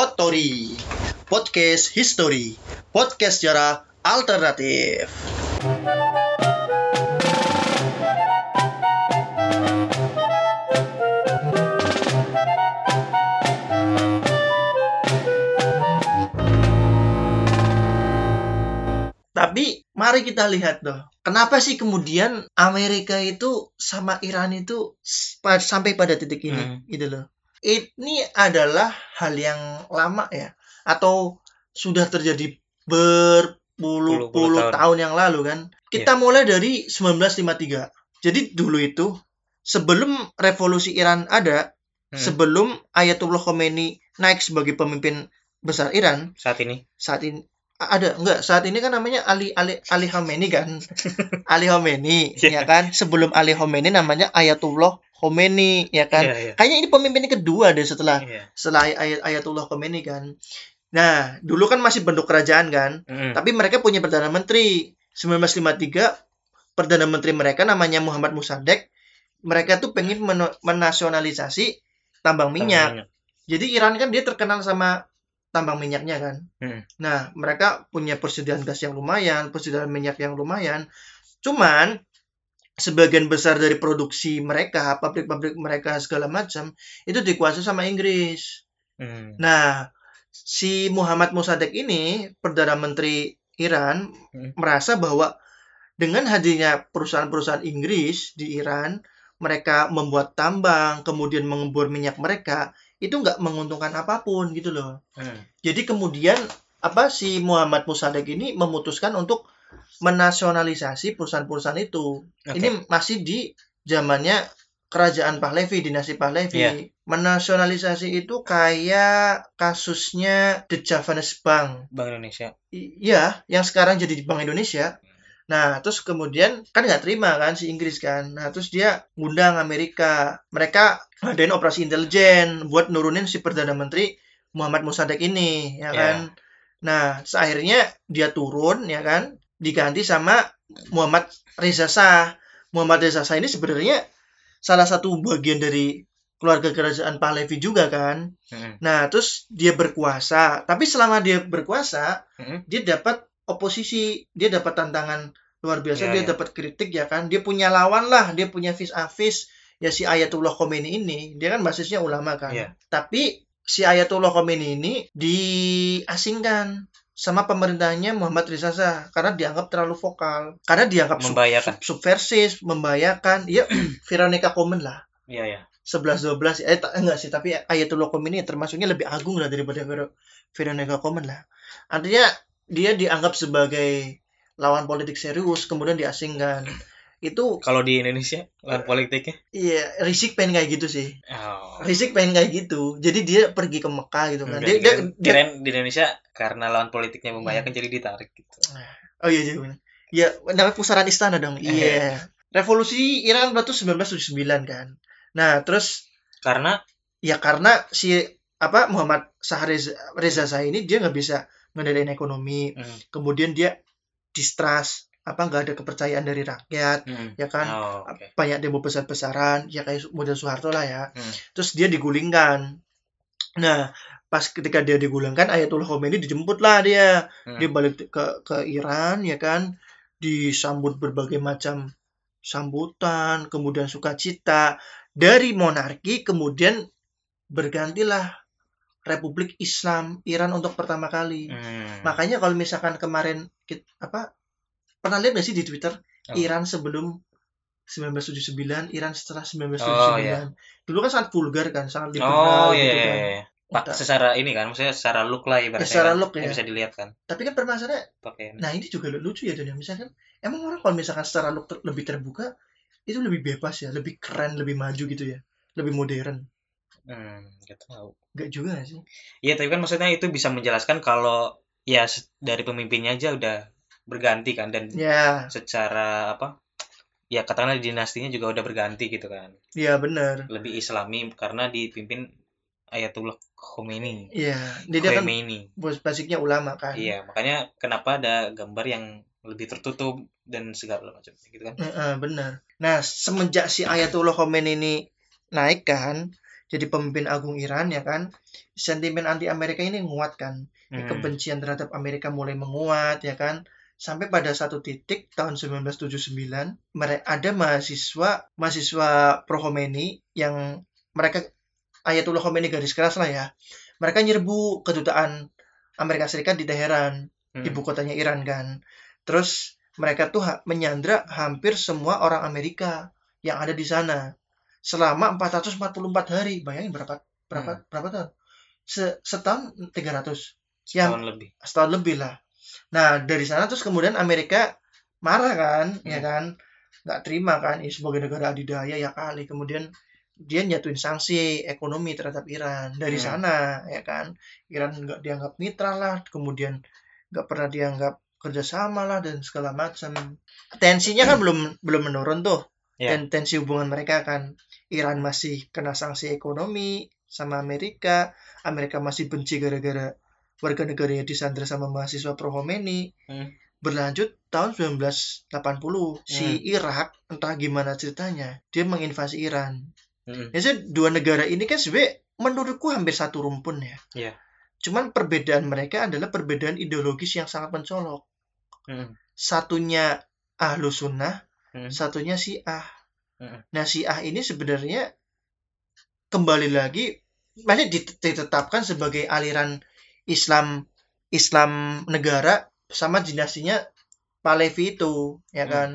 Potori Podcast History Podcast sejarah alternatif Tapi mari kita lihat dong, kenapa sih kemudian Amerika itu sama Iran itu sampai pada titik ini, Hmm. gitu loh. Ini adalah hal yang lama ya, atau sudah terjadi berpuluh-puluh Puluh-puluh tahun. tahun yang lalu kan. Kita Iya. mulai dari 1953. Jadi dulu itu sebelum revolusi Iran ada, Hmm. sebelum Ayatullah Khomeini naik sebagai pemimpin besar Iran, saat ini saat ini ada enggak. Saat ini kan namanya Ali Ali Ali Khomeini kan. Ali Khomeini Iya. ya kan? Sebelum Ali Khomeini namanya Ayatullah Khomeini ya kan? Iya, iya. kayaknya ini pemimpin kedua deh setelah Iya. setelah Ay- Ayatullah Khomeini kan. Nah dulu kan masih bentuk kerajaan kan? Mm-mm. tapi mereka punya perdana menteri. 1953 perdana menteri mereka namanya Muhammad Musadek mereka tuh pengen meno- menasionalisasi tambang minyak. Jadi Iran kan dia terkenal sama tambang minyaknya kan. Hmm. Nah, mereka punya persediaan gas yang lumayan, persediaan minyak yang lumayan. Cuman sebagian besar dari produksi mereka, pabrik-pabrik mereka segala macam itu dikuasai sama Inggris. Hmm. Nah, si Muhammad Musadek ini perdana menteri Iran Hmm. merasa bahwa dengan hadirnya perusahaan-perusahaan Inggris di Iran, mereka membuat tambang, kemudian mengebor minyak mereka, itu nggak menguntungkan apa pun gitu loh. Hmm. Jadi kemudian apa si Muhammad Musadek ini memutuskan untuk menasionalisasi perusahaan-perusahaan itu. Oke. Ini masih di zamannya kerajaan Pahlavi, dinasti Pahlavi. Iya. Menasionalisasi itu kayak kasusnya The Javanese Bank. Bank Indonesia Iya, yang sekarang jadi di Bank Indonesia. Nah, terus kemudian kan nggak terima kan si Inggris kan. Nah, terus dia ngundang Amerika. Mereka ngadain operasi intelijen buat nurunin si Perdana Menteri Muhammad Musadek ini, ya Iya. kan. Nah, akhirnya dia turun, ya kan, diganti sama Muhammad Reza Shah. Muhammad Reza Shah ini sebenarnya salah satu bagian dari keluarga kerajaan Pahlavi juga kan. Hmm. Nah, terus dia berkuasa. Tapi selama dia berkuasa, Hmm. dia dapat oposisi, dia dapat tantangan luar biasa, Ya, dia ya. dapat kritik ya kan. Dia punya lawan lah, dia punya vis a vis ya si Ayatullah Khomeini ini. Dia kan basisnya ulama kan. Iya. Tapi si Ayatullah Khomeini ini diasingkan sama pemerintahnya Muhammad Reza Shah karena dianggap terlalu vokal, karena dianggap Membahayakan. sub- subversif, membahayakan. Ya Veronica Komen lah. Iya ya 11 12 eh enggak sih tapi Ayatullah Khomeini termasuknya lebih agung lah daripada Vero- Veronica Komen lah. Artinya dia dianggap sebagai lawan politik serius kemudian diasingkan. Itu kalau di Indonesia lawan politiknya iya Rizik pengen kayak gitu sih. oh. Rizik pengen kayak gitu. Jadi dia pergi ke Mekah gitu kan. Dia, dia, dia- di Indonesia karena lawan politiknya membahayakan jadi ditarik gitu Oh iya iya benar. Ya namanya pusaran istana dong. Iya. Revolusi Iran berarti 1979 kan. Nah, terus karena ya karena si apa Muhammad Shah Reza, Reza Shah ini dia nggak bisa ngendaliin ekonomi. Hmm. kemudian dia distrust. Apa nggak ada kepercayaan dari rakyat Hmm. ya kan? Oh, oke. Banyak demo besar-besaran ya kayak model Soeharto lah ya. Hmm. terus dia digulingkan. Nah pas ketika dia digulingkan Ayatullah Khomeini dijemput lah dia. Hmm. dia balik ke ke Iran ya kan? Disambut berbagai macam sambutan kemudian sukacita. Dari monarki kemudian bergantilah Republik Islam Iran untuk pertama kali Hmm. makanya kalau misalkan kemarin kit- apa pernah lihat gak sih di Twitter Oh. Iran sebelum 1979 Iran setelah 1979 Oh, iya. dulu kan sangat vulgar kan sangat liberal oh iya gitu iya, kan iya. Pak, Entah. secara ini kan maksudnya secara look lah ibaratnya secara kan, look ya. bisa dilihat kan tapi kan permasalahannya pakai Nah ini juga lucu ya Don. Misalkan emang orang kalau misalkan secara look ter- lebih terbuka itu lebih bebas ya, lebih keren, lebih maju gitu ya, lebih modern. Hmm, gak tahu Enggak juga sih? Iya, tapi kan maksudnya itu bisa menjelaskan kalau ya dari pemimpinnya aja udah berganti kan dan Ya, secara apa? Ya katakanlah dinastinya juga udah berganti gitu kan. ya benar. Lebih Islami karena dipimpin Ayatullah Khomeini. Iya, dia, dia kan Khomeini. bos basicnya ulama kan. Iya, makanya kenapa ada gambar yang lebih tertutup dan segala macam gitu kan. Heeh, benar. Nah semenjak si Ayatullah Khomeini ini naik kan, jadi pemimpin agung Iran ya kan sentimen anti Amerika ini menguat kan Hmm. kebencian terhadap Amerika mulai menguat ya kan sampai pada satu titik tahun 1979 mere- ada mahasiswa mahasiswa pro Khomeini yang mereka Ayatullah Khomeini garis keras lah ya mereka nyerbu kedutaan Amerika Serikat di Teheran Hmm. ibu kotanya Iran kan terus mereka tuh ha- menyandra hampir semua orang Amerika yang ada di sana selama 444 hari bayangin berapa berapa berapa tahun Se- setahun 300 yang Setahun lebih. setahun lebih lah. Nah dari sana terus kemudian Amerika marah kan, ya Hmm. kan, nggak terima kan, ini sebagai negara adidaya ya kali. Kemudian dia nyatuin sanksi ekonomi terhadap Iran dari Hmm. sana, ya kan. Iran nggak dianggap mitra lah, kemudian nggak pernah dianggap kerjasama lah dan segala macam. Tensinya kan belum belum menurun tuh, Ya. dan tensi hubungan mereka kan. Iran masih kena sanksi ekonomi sama Amerika, Amerika masih benci gara-gara warga negaranya disandra sama mahasiswa pro Khomeini. Hmm. Berlanjut tahun 1980 si Hmm. Irak entah gimana ceritanya dia menginvasi Iran. Hmm. Ya sih, dua negara ini kan sebenarnya menurutku hampir satu rumpun ya. Iya. Cuman perbedaan mereka adalah perbedaan ideologis yang sangat mencolok. Hmm. Satunya ahlu sunnah, Hmm. satunya Syiah. Hmm. Nah, Syiah ini sebenarnya kembali lagi masih dit- ditetapkan sebagai aliran Islam Islam negara sama dinastinya Pahlavi itu, ya Hmm. kan?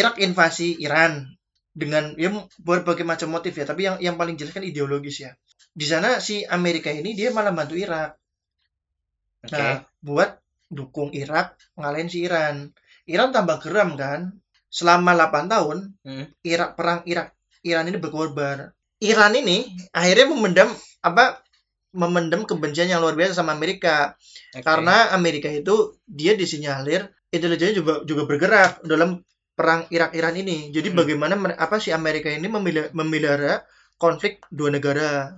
Irak invasi Iran dengan ya berbagai macam motif ya, tapi yang yang paling jelas kan ideologis ya. Di sana si Amerika ini dia malah bantu Irak. Oke. Nah, buat dukung Irak ngalahin si Iran. Iran tambah geram kan. Selama 8 tahun, Hmm. Irak perang Irak Iran ini berkorban. Iran ini akhirnya memendam apa memendam kebencian yang luar biasa sama Amerika Oke. karena Amerika itu dia disinyalir intelijennya juga juga bergerak dalam perang Irak-Iran ini. Jadi Hmm. bagaimana apa si Amerika ini memelihara konflik dua negara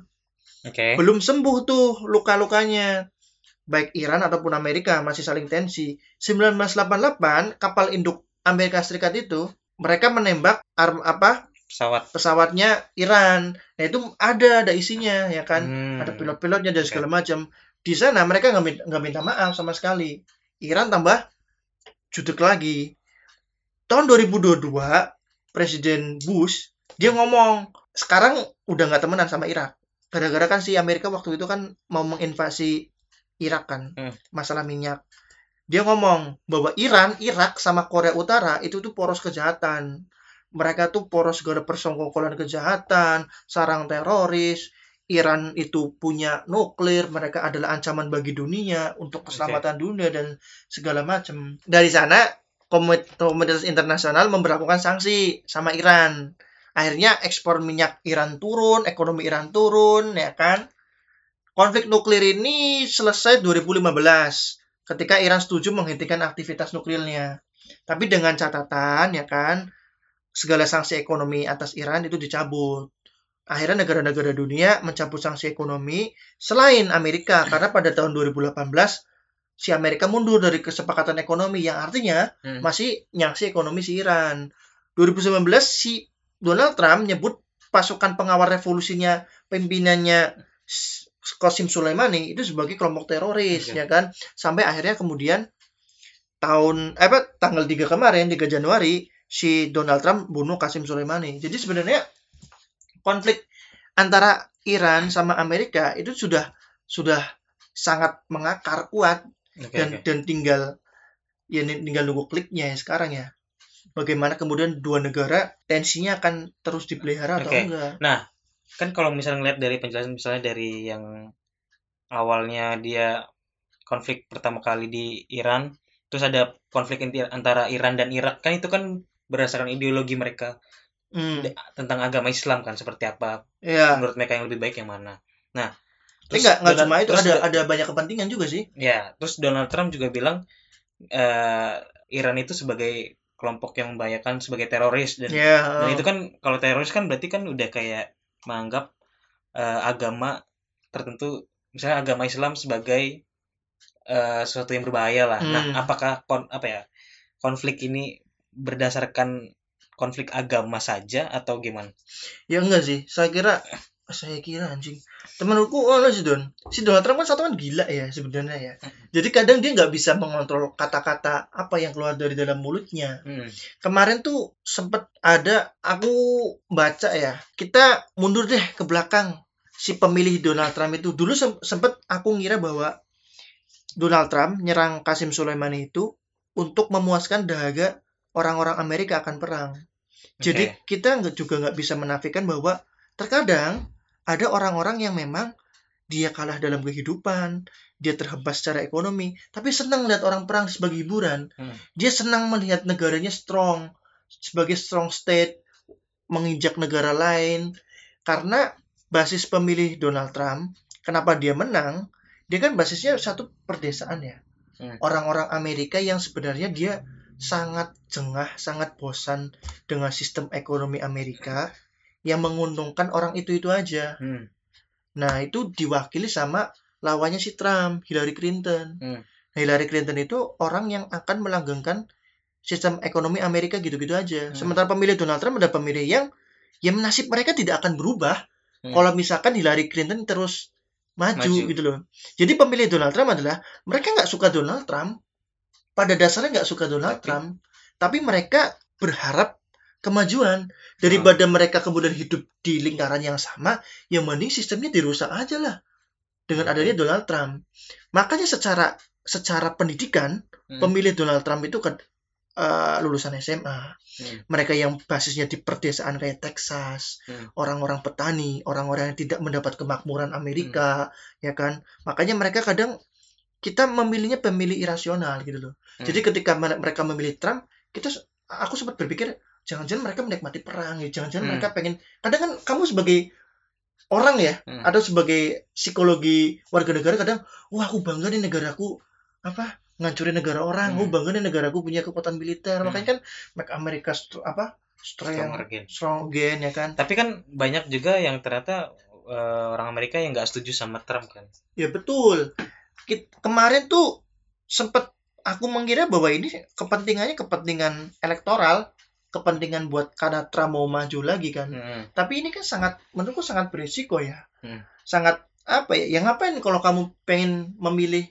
Oke. belum sembuh tuh luka-lukanya baik Iran ataupun Amerika masih saling tensi 1988 kapal induk Amerika Serikat itu mereka menembak arm apa Pesawat. pesawatnya Iran. Nah itu ada ada isinya ya kan? Hmm. ada pilot-pilotnya dan segala macam. Di sana mereka nggak minta, minta maaf sama sekali. Iran tambah jutek lagi. Tahun 2022 Presiden Bush dia ngomong sekarang udah nggak temenan sama Irak. Gara-gara kan si Amerika waktu itu kan mau menginvasi Irak kan Hmm. masalah minyak dia ngomong bahwa Iran Irak sama Korea Utara itu tuh poros kejahatan mereka tuh poros segala persengkokolan kejahatan sarang teroris Iran itu punya nuklir, mereka adalah ancaman bagi dunia untuk keselamatan dunia dan segala macam. Dari sana komunitas internasional memperlakukan sanksi sama Iran. Akhirnya ekspor minyak Iran turun, ekonomi Iran turun, ya kan? Konflik nuklir ini selesai 2015 ketika Iran setuju menghentikan aktivitas nuklirnya. Tapi dengan catatan ya kan, segala sanksi ekonomi atas Iran itu dicabut akhirnya negara-negara dunia mencabut sanksi ekonomi selain Amerika karena pada tahun 2018 si Amerika mundur dari kesepakatan ekonomi yang artinya Hmm. masih nyangsi ekonomi si Iran. 2019 si Donald Trump nyebut pasukan pengawal revolusinya pimpinannya Qasim Soleimani itu sebagai kelompok teroris Oke. ya kan sampai akhirnya kemudian tahun eh, apa tanggal 3 kemarin 3 Januari si Donald Trump bunuh Qasim Soleimani. Jadi sebenarnya konflik antara Iran sama Amerika itu sudah sudah sangat mengakar kuat Oke, dan oke. dan tinggal ya tinggal nunggu kliknya ya sekarang ya. Bagaimana kemudian dua negara tensinya akan terus dipelihara atau Oke. enggak? Kan kalau misalnya ngeliat dari penjelasan misalnya dari yang awalnya dia konflik pertama kali di Iran terus ada konflik inti antara Iran dan Irak kan itu kan berdasarkan ideologi mereka Hmm, tentang agama Islam kan seperti apa ya. menurut mereka yang lebih baik yang mana nah Tapi enggak enggak Donald- cuma itu terus ada da- ada banyak kepentingan juga sih. ya terus Donald Trump juga bilang eh, Iran itu sebagai kelompok yang membahayakan sebagai teroris dan Ya. Dan itu kan kalau teroris kan berarti kan udah kayak menganggap eh, agama tertentu, misalnya agama Islam sebagai eh, sesuatu yang berbahaya lah. Nah, Hmm. apakah kon, apa ya konflik ini berdasarkan konflik agama saja atau gimana? Ya enggak sih. Saya kira saya kira anjing. Temanku oh sih Don si Donald Trump kan satu kan gila ya sebenarnya ya. Jadi kadang dia nggak bisa mengontrol kata-kata apa yang keluar dari dalam mulutnya. Hmm. kemarin tuh sempet ada aku baca ya kita mundur deh ke belakang. Si pemilih Donald Trump itu dulu sem- sempet aku ngira bahwa Donald Trump nyerang Kasim Soleimani itu untuk memuaskan dahaga orang-orang Amerika akan perang. Jadi Oke. kita juga nggak bisa menafikan bahwa terkadang ada orang-orang yang memang dia kalah dalam kehidupan, dia terhempas secara ekonomi, tapi senang lihat orang perang sebagai hiburan. Hmm. Dia senang melihat negaranya strong sebagai strong state menginjak negara lain karena basis pemilih Donald Trump, kenapa dia menang? Dia kan basisnya satu perdesaan ya. Hmm. Orang-orang Amerika yang sebenarnya dia sangat jengah, sangat bosan dengan sistem ekonomi Amerika yang menguntungkan orang itu-itu aja. Hmm. Nah, itu diwakili sama lawannya si Trump, Hillary Clinton. Hmm. Nah, Hillary Clinton itu orang yang akan melanggengkan sistem ekonomi Amerika gitu-gitu aja. Hmm. Sementara pemilih Donald Trump ada pemilih yang yang nasib mereka tidak akan berubah Hmm. kalau misalkan Hillary Clinton terus maju, Maju. gitu loh. Jadi pemilih Donald Trump adalah mereka nggak suka Donald Trump, pada dasarnya nggak suka Donald Tapi- Trump, tapi mereka berharap kemajuan Hmm. daripada mereka kemudian hidup di lingkaran yang sama, yang mending sistemnya dirusak aja lah dengan adanya Donald Trump. Makanya secara secara pendidikan Hmm. pemilih Donald Trump itu kan eh, lulusan SMA, Hmm. mereka yang basisnya di perdesaan kayak Texas, Hmm. orang-orang petani, orang-orang yang tidak mendapat kemakmuran Amerika, ya kan? Makanya mereka kadang kita memilihnya pemilih irasional gitu loh. Hmm. Jadi ketika mere- mereka memilih Trump, kita aku sempat berpikir jangan-jangan mereka menikmati perang ya, jangan-jangan Hmm. mereka pengen kadang kan kamu sebagai orang ya Hmm. atau sebagai psikologi warga negara kadang wah aku bangga nih negaraku apa ngancurin negara orang, Hmm. oh bangga nih negaraku punya kekuatan militer, Hmm. makanya kan make America apa strong Strong again. strong again ya kan Tapi kan banyak juga yang ternyata eh, orang Amerika yang nggak setuju sama Trump kan. Ya betul. Kemarin tuh sempet aku mengira bahwa ini kepentingannya kepentingan elektoral, kepentingan buat karena Trump mau maju lagi kan. Hmm. Tapi ini kan sangat menurutku sangat berisiko ya. Hmm. Sangat apa ya? Yang ngapain kalau kamu pengen memilih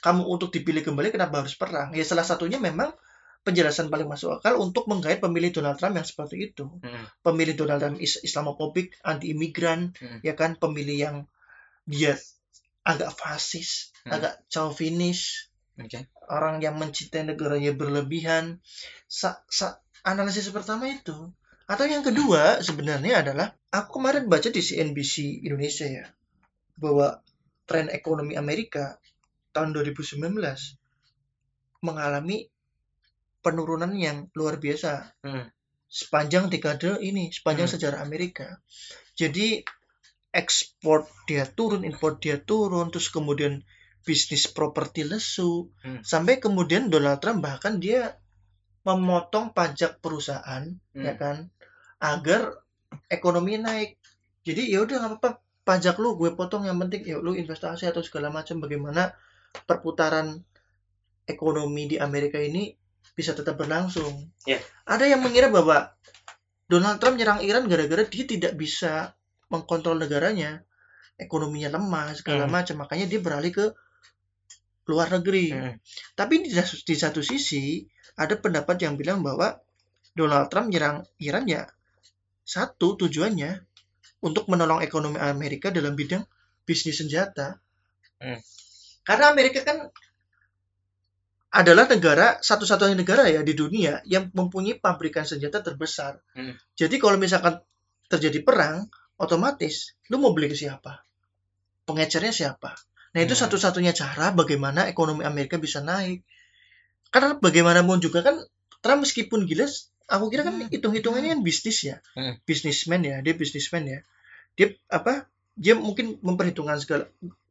kamu untuk dipilih kembali kenapa harus perang? Ya salah satunya memang penjelasan paling masuk akal untuk menggait pemilih Donald Trump yang seperti itu. Hmm. Pemilih Donald Trump is Islamofobik, anti imigran, Hmm. ya kan pemilih yang dia agak fasis, Hmm. agak chauvinis, Oke. orang yang mencintai negaranya berlebihan. Sa, sa- analisis pertama itu. Atau yang kedua sebenarnya adalah aku kemarin baca di CNBC Indonesia ya bahwa tren ekonomi Amerika tahun 2019 mengalami penurunan yang luar biasa Hmm. sepanjang dekade ini, sepanjang Hmm. sejarah Amerika. Jadi ekspor dia turun, impor dia turun, terus kemudian bisnis properti lesu, Hmm. sampai kemudian Donald Trump bahkan dia memotong pajak perusahaan, Hmm. ya kan, agar ekonomi naik. Jadi ya udah nggak apa-apa, pajak lu gue potong, yang penting ya lu investasi atau segala macam bagaimana perputaran ekonomi di Amerika ini bisa tetap berlangsung. Ya. Ada yang mengira bahwa Donald Trump nyerang Iran gara-gara dia tidak bisa mengkontrol negaranya, ekonominya lemah segala Hmm. macam, makanya dia beralih ke luar negeri. Hmm. Tapi di, di satu sisi ada pendapat yang bilang bahwa Donald Trump nyerang Iran ya satu tujuannya untuk menolong ekonomi Amerika dalam bidang bisnis senjata. Hmm. Karena Amerika kan adalah negara satu-satunya negara ya di dunia yang mempunyai pabrikan senjata terbesar. Hmm. Jadi kalau misalkan terjadi perang, otomatis lu mau beli ke siapa? Pengecernya siapa? Nah itu Hmm. satu-satunya cara bagaimana ekonomi Amerika bisa naik. Karena bagaimanapun juga kan Trump meskipun gila, aku kira kan Hmm. hitung-hitungannya kan bisnis ya, Hmm. bisnismen ya, dia bisnismen ya. Dia apa? Dia mungkin memperhitungkan segala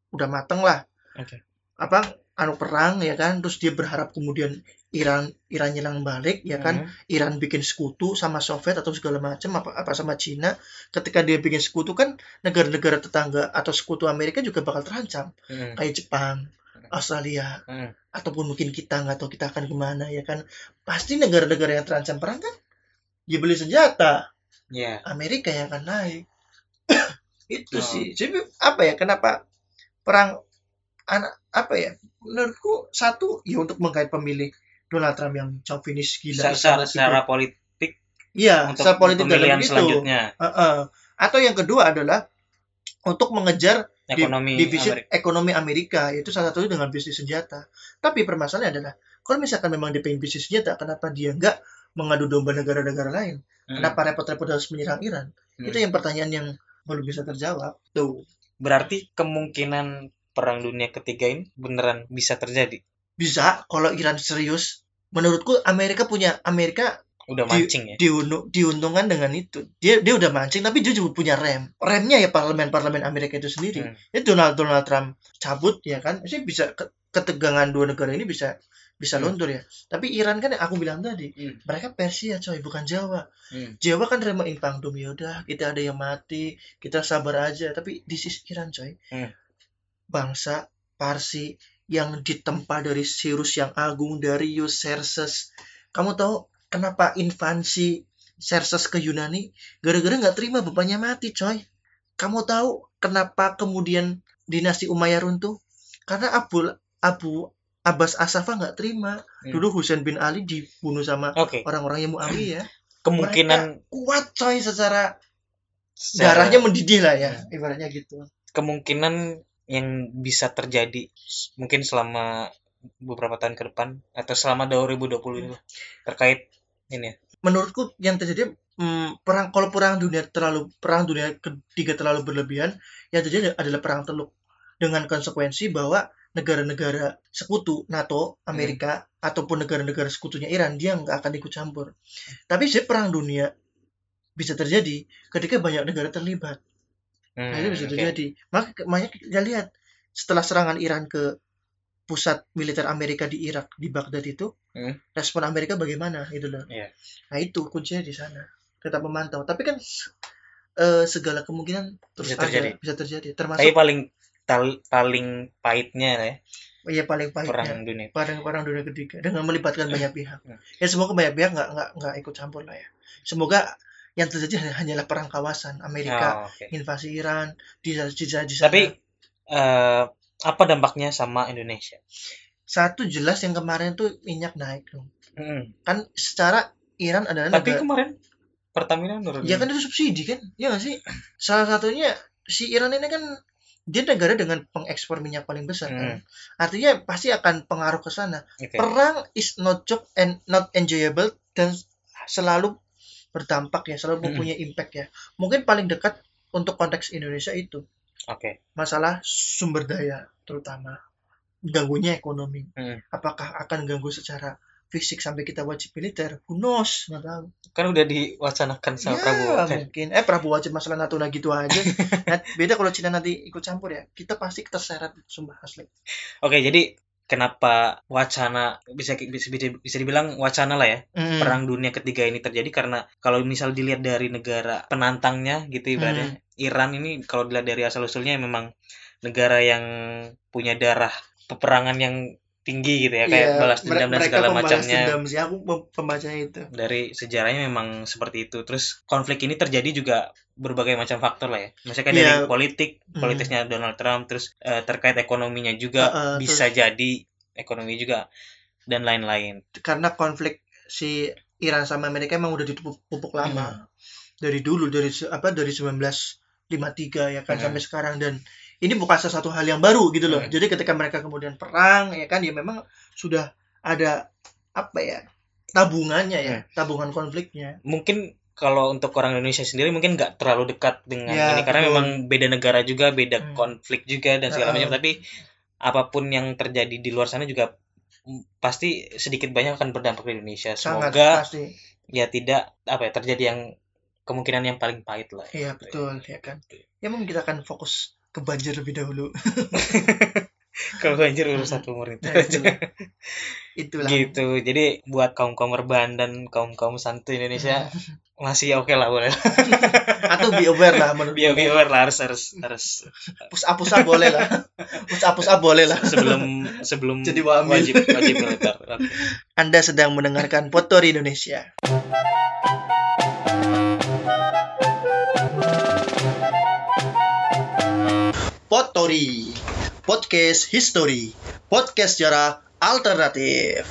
udah mateng lah. Oke. Apa anu perang ya kan, terus dia berharap kemudian Iran Iran nyerang balik ya kan, Hmm. Iran bikin sekutu sama Soviet atau segala macam apa apa sama Cina. Ketika dia bikin sekutu kan negara-negara tetangga atau sekutu Amerika juga bakal terancam Hmm. kayak Jepang, Australia, Hmm. Ataupun mungkin kita nggak tahu kita akan ke mana ya kan. Pasti negara-negara yang terancam perang kan dia beli senjata, Ya. Amerika yang akan naik. Itu Oh. sih. Jadi apa ya? Kenapa perang anak apa ya? Menurutku satu ya untuk menggait pemilih Donald Trump yang chauvinis gila. secara, secara, secara politik Iya, untuk secara politik dalam itu. selanjutnya Heeh. Atau yang kedua adalah untuk mengejar ekonomi division Amerika. ekonomi Amerika itu salah satunya dengan bisnis senjata. Tapi permasalahannya adalah kalau misalkan memang dia pengen bisnis senjata, kenapa dia nggak mengadu domba negara-negara lain? Hmm. Kenapa repot-repot harus menyerang Iran? Hmm. Itu yang pertanyaan yang belum bisa terjawab. Tuh, Berarti kemungkinan perang dunia ketiga ini beneran bisa terjadi. bisa kalau Iran serius. Menurutku Amerika punya Amerika Udah Di- mancing ya. diunu- diuntungkan dengan itu. Dia dia udah mancing tapi dia juga punya rem. Remnya ya parlemen-parlemen Amerika itu sendiri. Hmm. Itu Donald Donald Trump cabut ya kan. Sih bisa ke- ketegangan dua negara ini bisa bisa Hmm. luntur ya. Tapi Iran kan yang aku bilang tadi, Hmm. mereka Persia coy, bukan Jawa. Hmm. Jawa kan rema impangdum ya udah kita ada yang mati, kita sabar aja. Tapi this is Iran coy. Hmm. Bangsa Parsi yang ditempa dari Sirus yang agung Darius Xerxes. Kamu tahu kenapa invasi Xerxes ke Yunani? Gara-gara nggak terima bapaknya mati coy. Kamu tahu kenapa kemudian dinasti Umayyah runtuh? Karena Abu Abu Abbas Asafa nggak terima. Hmm. Dulu Husain bin Ali dibunuh sama Oke, orang-orang yang Muawiyah kemungkinan kuat coy secara secara- darahnya mendidih lah ya ibaratnya gitu kemungkinan yang bisa terjadi mungkin selama beberapa tahun ke depan atau selama 2020 ini terkait ini. Menurutku yang terjadi hmm, perang kalau perang dunia terlalu perang dunia ketiga terlalu berlebihan yang terjadi adalah perang teluk. Dengan konsekuensi bahwa negara-negara sekutu NATO Amerika ataupun negara-negara sekutunya Iran dia nggak akan ikut campur. Tapi sih perang dunia bisa terjadi ketika banyak negara terlibat. Hmm, Nah, itu bisa oke. terjadi. Maka makanya kita lihat setelah serangan Iran ke pusat militer Amerika di Irak di Baghdad itu, Hmm. respon Amerika bagaimana gitu loh. Iya. Nah, itu kuncinya di sana. Kita memantau. Tapi kan eh, segala kemungkinan terus Bisa terjadi. ada, bisa terjadi. Tapi Termasuk paling tal- paling pahitnya ya ya paling pahitnya perang dunia. perang perang dunia ketiga dengan melibatkan banyak pihak. Hmm. Ya semoga banyak pihak nggak nggak nggak ikut campur lah ya. Semoga yang terjadi hanyalah perang kawasan Amerika Oh, oke. invasi Iran di di, di sana. Tapi eh, apa dampaknya sama Indonesia? Satu jelas yang kemarin tuh minyak naik dong. Hmm. kan secara Iran adalah Tapi negara kemarin Pertamina nurun. ya kan itu subsidi kan ya nggak sih salah satunya si Iran ini kan dia negara dengan pengekspor minyak paling besar kan artinya pasti akan pengaruh ke sana Oke. perang is not joke and not enjoyable dan selalu berdampak ya selalu mempunyai impact ya mungkin paling dekat untuk konteks Indonesia itu Oke. masalah sumber daya terutama ganggunya ekonomi Hmm. apakah akan ganggu secara fisik sampai kita wajib militer who knows nggak tahu Kan udah diwacanakan sama ya, Prabowo. kan? mungkin eh Prabowo wajib masalah Natuna gitu aja Nah, beda kalau Cina nanti ikut campur ya kita pasti terseret sumpah asli Oke, jadi kenapa wacana bisa bisa bisa, dibilang wacana lah ya Mm. perang dunia ketiga ini terjadi karena kalau misal dilihat dari negara penantangnya gitu Hmm. ibaratnya Iran ini kalau dilihat dari asal usulnya memang negara yang punya darah peperangan yang tinggi gitu ya kayak Iya, balas dendam dan segala macamnya dendam sih aku pem- pembacanya itu dari sejarahnya memang seperti itu terus konflik ini terjadi juga berbagai macam faktor lah ya misalnya Iya. dari politik Hmm. politisnya Donald Trump terus eh, terkait ekonominya juga Heeh, bisa jadi ekonomi juga dan lain-lain karena konflik si Iran sama Amerika emang udah ditumpuk pupuk Hmm. lama dari dulu dari apa dari 1953 ya kan Hmm. sampai sekarang dan ini bukan sesuatu hal yang baru gitu loh. Hmm. jadi ketika mereka kemudian perang ya kan ya memang sudah ada apa ya tabungannya ya Hmm. tabungan konfliknya. Mungkin kalau untuk orang Indonesia sendiri mungkin nggak terlalu dekat dengan Ya, ini karena betul. memang beda negara juga beda Hmm. konflik juga dan segala macam. Tapi apa pun yang terjadi di luar sana juga pasti sedikit banyak akan berdampak di Indonesia. Sangat semoga pasti. ya tidak apa ya terjadi yang kemungkinan yang paling pahit lah. Iya betul ya kan. Ya mungkin kita akan fokus ke banjir lebih dahulu. Kalau banjir urusan umur itu Nah, itulah. itulah. Gitu. Jadi buat kaum kaum rebahan dan kaum kaum santuy Indonesia masih oke lah boleh atau be aware lah menurut biar biar lah harus harus harus. Push up push up boleh lah. Push up push up boleh lah. Sebelum sebelum Jadi wajib wajib militer. Anda sedang mendengarkan Potori Indonesia Potori, podcast history, podcast sejarah alternatif.